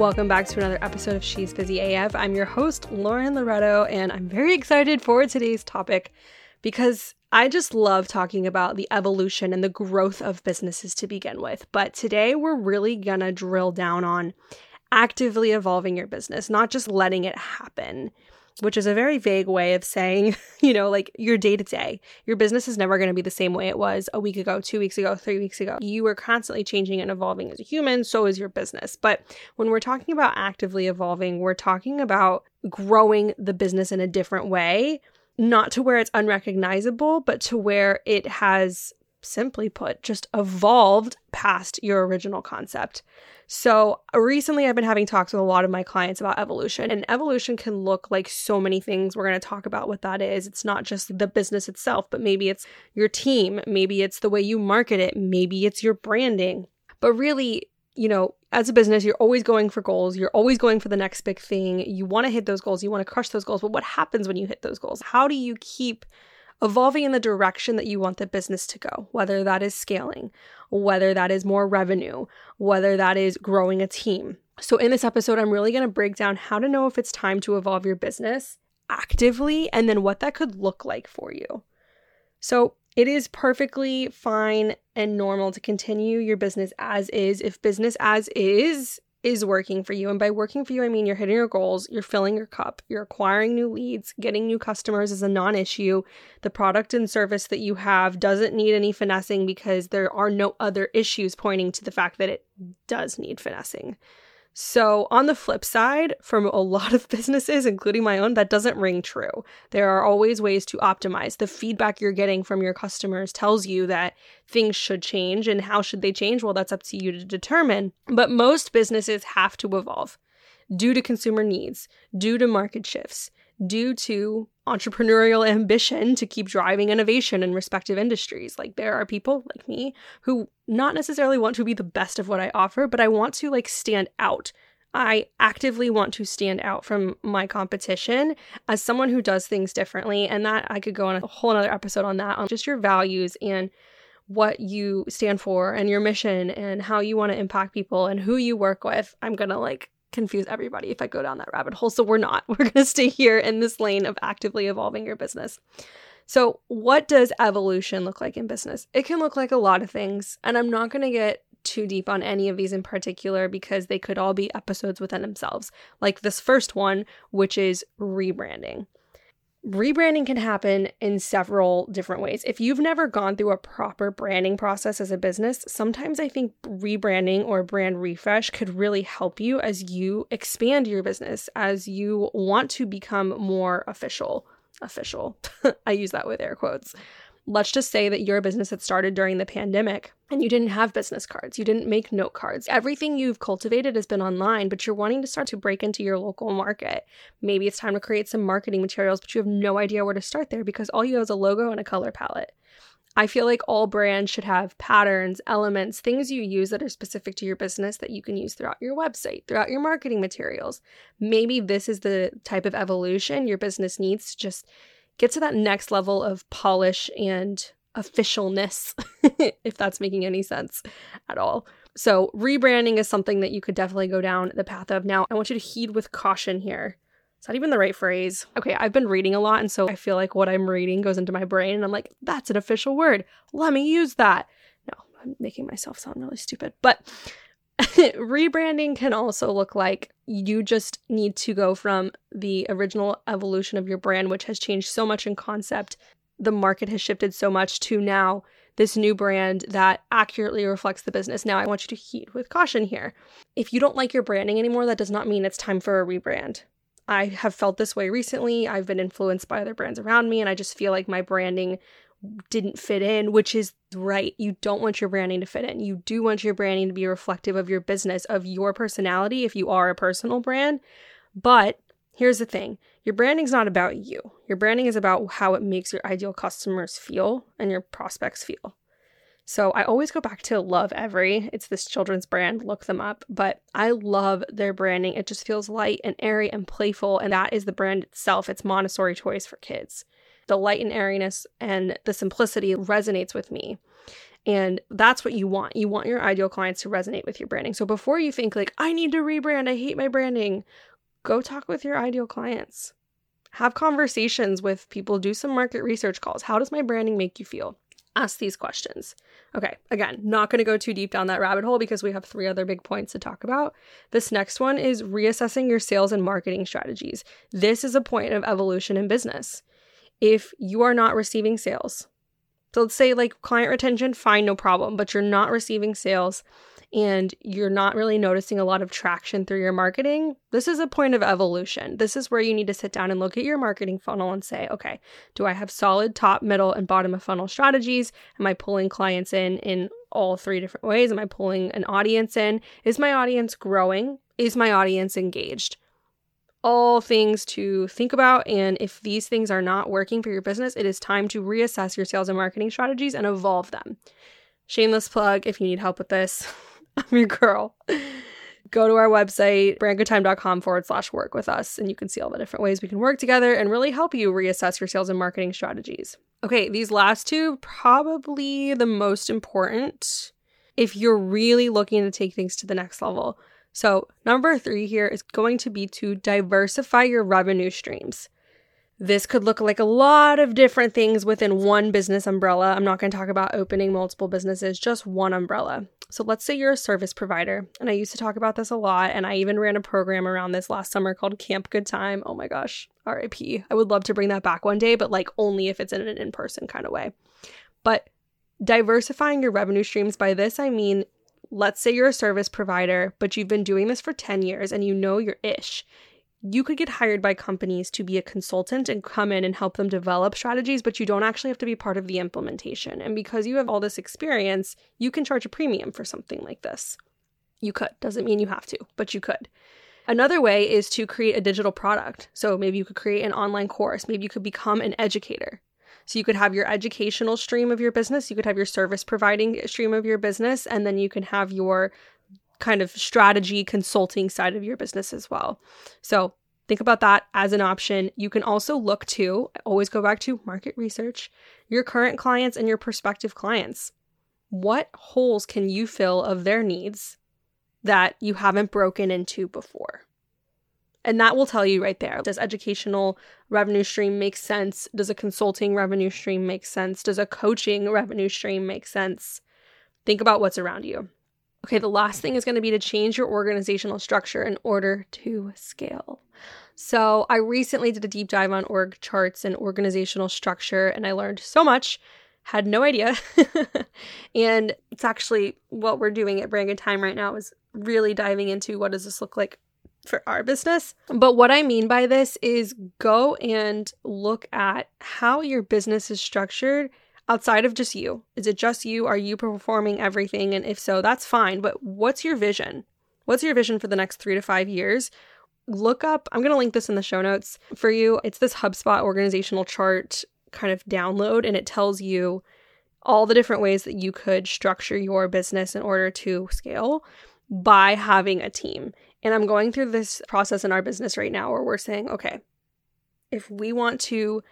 welcome back to another episode of She's Busy AF. I'm your host, Lauren Loretto, and I'm very excited for today's topic because I just love talking about the evolution and the growth of businesses to begin with. But today we're really gonna drill down on actively evolving your business, not just letting it happen which is a very vague way of saying, you know, like your day to day. Your business is never going to be the same way it was a week ago, two weeks ago, three weeks ago. You are constantly changing and evolving as a human, so is your business. But when we're talking about actively evolving, we're talking about growing the business in a different way, not to where it's unrecognizable, but to where it has simply put, just evolved past your original concept. So, recently I've been having talks with a lot of my clients about evolution, and evolution can look like so many things. We're going to talk about what that is. It's not just the business itself, but maybe it's your team, maybe it's the way you market it, maybe it's your branding. But really, you know, as a business, you're always going for goals. You're always going for the next big thing. You want to hit those goals. You want to crush those goals. But what happens when you hit those goals? How do you keep evolving in the direction that you want the business to go, whether that is scaling, whether that is more revenue, whether that is growing a team. So, in this episode, I'm really going to break down how to know if it's time to evolve your business actively and then what that could look like for you. So, it is perfectly fine and normal to continue your business as is if business as is is working for you. And by working for you, I mean you're hitting your goals, you're filling your cup, you're acquiring new leads, getting new customers is a non issue. The product and service that you have doesn't need any finessing because there are no other issues pointing to the fact that it does need finessing. So, on the flip side, from a lot of businesses, including my own, that doesn't ring true. There are always ways to optimize. The feedback you're getting from your customers tells you that things should change. And how should they change? Well, that's up to you to determine. But most businesses have to evolve due to consumer needs, due to market shifts, due to entrepreneurial ambition to keep driving innovation in respective industries. Like there are people like me who not necessarily want to be the best of what I offer, but I want to like stand out. I actively want to stand out from my competition as someone who does things differently. And that I could go on a whole other episode on that, on just your values and what you stand for and your mission and how you want to impact people and who you work with. I'm going to like confuse everybody if I go down that rabbit hole. So we're not. We're going to stay here in this lane of actively evolving your business. So, what does evolution look like in business? It can look like a lot of things, and I'm not going to get too deep on any of these in particular because they could all be episodes within themselves. Like this first one, which is rebranding. Rebranding can happen in several different ways. If you've never gone through a proper branding process as a business, sometimes I think rebranding or brand refresh could really help you as you expand your business, as you want to become more official. Official. I use that with air quotes let's just say that your business had started during the pandemic and you didn't have business cards, you didn't make note cards. Everything you've cultivated has been online, but you're wanting to start to break into your local market. Maybe it's time to create some marketing materials, but you have no idea where to start there because all you have is a logo and a color palette. I feel like all brands should have patterns, elements, things you use that are specific to your business that you can use throughout your website, throughout your marketing materials. Maybe this is the type of evolution your business needs to just get to that next level of polish and officialness, if that's making any sense at all. So, rebranding is something that you could definitely go down the path of. Now, I want you to heed with caution here. Is that even the right phrase? Okay, I've been reading a lot, and so I feel like what I'm reading goes into my brain, and I'm like, that's an official word. Let me use that. No, I'm making myself sound really stupid. But rebranding can also look like you just need to go from the original evolution of your brand, which has changed so much in concept. The market has shifted so much to now this new brand that accurately reflects the business. Now, I want you to heed with caution here. If you don't like your branding anymore, that does not mean it's time for a rebrand. I have felt this way recently. I've been influenced by other brands around me, and I just feel like my branding didn't fit in, which is right. You don't want your branding to fit in. You do want your branding to be reflective of your business, of your personality if you are a personal brand. But here's the thing your branding's not about you. Your branding is about how it makes your ideal customers feel and your prospects feel. So I always go back to Lovevery. It's this children's brand, look them up, but I love their branding. It just feels light and airy and playful, and that is the brand itself. It's Montessori toys for kids the light and airiness and the simplicity resonates with me. And that's what you want. You want your ideal clients to resonate with your branding. So before you think, like, I need to rebrand, I hate my branding, go talk with your ideal clients. Have conversations with people, do some market research calls. How does my branding make you feel? Ask these questions. Okay, again, not going to go too deep down that rabbit hole because we have three other big points to talk about. This next one is reassessing your sales and marketing strategies. This is a point of evolution in business. If you are not receiving sales, so let's say like client retention, fine, no problem, but you're not receiving sales and you're not really noticing a lot of traction through your marketing, this is a point of evolution. This is where you need to sit down and look at your marketing funnel and say, okay, do I have solid top, middle, and bottom of funnel strategies? Am I pulling clients in in all three different ways? Am I pulling an audience in? Is my audience growing? Is my audience engaged? All things to think about. And if these things are not working for your business, it is time to reassess your sales and marketing strategies and evolve them. Shameless plug if you need help with this, I'm your girl. Go to our website, brandgoodtime.com forward slash work with us, and you can see all the different ways we can work together and really help you reassess your sales and marketing strategies. Okay, these last two, probably the most important if you're really looking to take things to the next level. So, number three here is going to be to diversify your revenue streams. This could look like a lot of different things within one business umbrella. I'm not going to talk about opening multiple businesses, just one umbrella. So, let's say you're a service provider, and I used to talk about this a lot, and I even ran a program around this last summer called Camp Good Time. Oh my gosh, RIP. I would love to bring that back one day, but like only if it's in an in person kind of way. But diversifying your revenue streams by this, I mean let's say you're a service provider, but you've been doing this for 10 years and you know your ish. You could get hired by companies to be a consultant and come in and help them develop strategies, but you don't actually have to be part of the implementation. And because you have all this experience, you can charge a premium for something like this. You could. Doesn't mean you have to, but you could. Another way is to create a digital product. So maybe you could create an online course. Maybe you could become an educator. So you could have your educational stream of your business, you could have your service providing stream of your business, and then you can have your kind of strategy consulting side of your business as well. So think about that as an option. You can also look to always go back to market research, your current clients and your prospective clients. What holes can you fill of their needs that you haven't broken into before? And that will tell you right there. Does educational revenue stream make sense? Does a consulting revenue stream make sense? Does a coaching revenue stream make sense? Think about what's around you. Okay, the last thing is going to be to change your organizational structure in order to scale. So, I recently did a deep dive on org charts and organizational structure, and I learned so much. Had no idea. and it's actually what we're doing at Brand Good Time right now is really diving into what does this look like for our business. But what I mean by this is go and look at how your business is structured outside of just you. Is it just you? Are you performing everything? And if so, that's fine. But what's your vision? What's your vision for the next three to five years? Look up, I'm going to link this in the show notes for you. It's this HubSpot organizational chart kind of download, and it tells you all the different ways that you could structure your business in order to scale by having a team. And I'm going through this process in our business right now where we're saying, okay, if we want to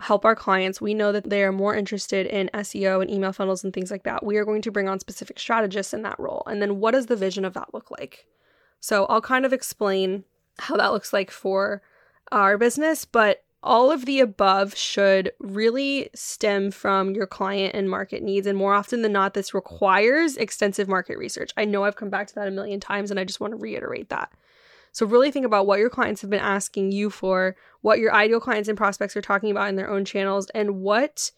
help our clients, we know that they are more interested in SEO and email funnels and things like that. We are going to bring on specific strategists in that role. And then what does the vision of that look like? So I'll kind of explain how that looks like for our business, but all of the above should really stem from your client and market needs. And more often than not, this requires extensive market research. I know I've come back to that a million times, and I just want to reiterate that. So, really think about what your clients have been asking you for, what your ideal clients and prospects are talking about in their own channels, and what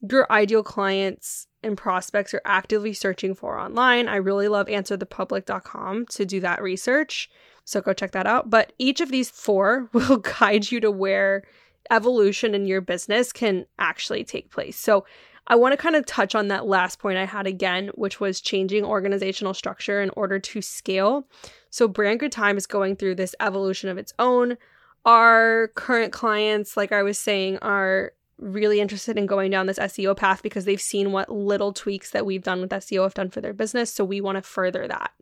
your ideal clients and prospects are actively searching for online. I really love answerthepublic.com to do that research. So go check that out. But each of these four will guide you to where evolution in your business can actually take place. So, I want to kind of touch on that last point I had again, which was changing organizational structure in order to scale. So, Brand Good Time is going through this evolution of its own. Our current clients, like I was saying, are really interested in going down this SEO path because they've seen what little tweaks that we've done with SEO have done for their business. So, we want to further that.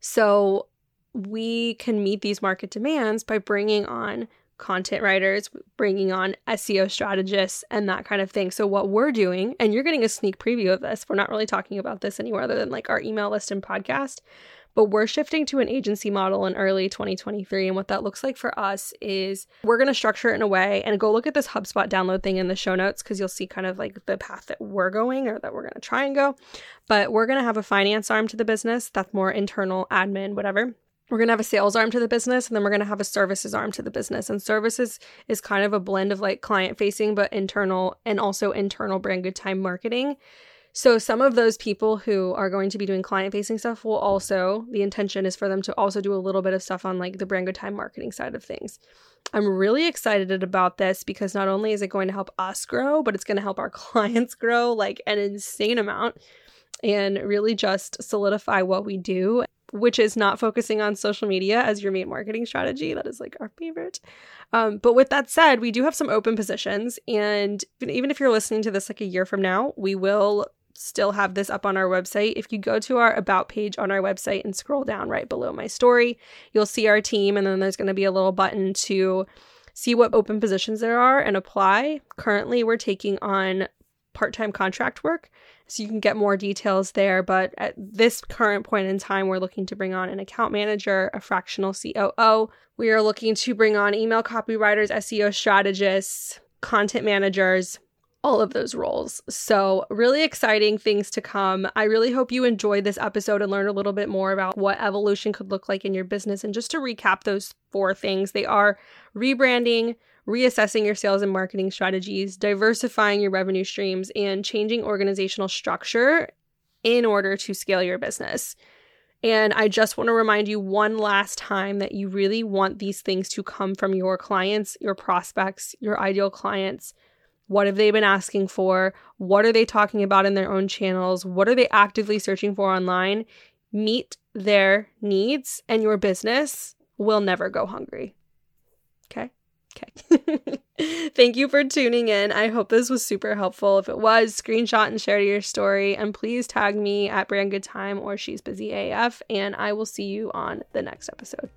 So, we can meet these market demands by bringing on content writers, bringing on SEO strategists, and that kind of thing. So, what we're doing, and you're getting a sneak preview of this, we're not really talking about this anywhere other than like our email list and podcast, but we're shifting to an agency model in early 2023. And what that looks like for us is we're going to structure it in a way and go look at this HubSpot download thing in the show notes because you'll see kind of like the path that we're going or that we're going to try and go. But we're going to have a finance arm to the business that's more internal, admin, whatever. We're going to have a sales arm to the business and then we're going to have a services arm to the business. And services is kind of a blend of like client facing, but internal and also internal brand good time marketing. So some of those people who are going to be doing client facing stuff will also the intention is for them to also do a little bit of stuff on like the brand good time marketing side of things. I'm really excited about this because not only is it going to help us grow, but it's going to help our clients grow like an insane amount and really just solidify what we do, which is not focusing on social media as your main marketing strategy. That is like our favorite. Um, but with that said, we do have some open positions. And even if you're listening to this like a year from now, we will still have this up on our website. If you go to our About page on our website and scroll down right below my story, you'll see our team, and then there's going to be a little button to see what open positions there are and apply. Currently, we're taking on part time contract work, so you can get more details there. But at this current point in time, we're looking to bring on an account manager, a fractional COO. We are looking to bring on email copywriters, SEO strategists, content managers, all of those roles. So, really exciting things to come. I really hope you enjoyed this episode and learned a little bit more about what evolution could look like in your business. And just to recap those four things, they are rebranding, reassessing your sales and marketing strategies, diversifying your revenue streams, and changing organizational structure in order to scale your business. And I just want to remind you one last time that you really want these things to come from your clients, your prospects, your ideal clients what have they been asking for? What are they talking about in their own channels? What are they actively searching for online? Meet their needs, and your business will never go hungry. Okay. Okay. Thank you for tuning in. I hope this was super helpful. If it was, screenshot and share your story. And please tag me at Brand Good Time or She's Busy AF. And I will see you on the next episode.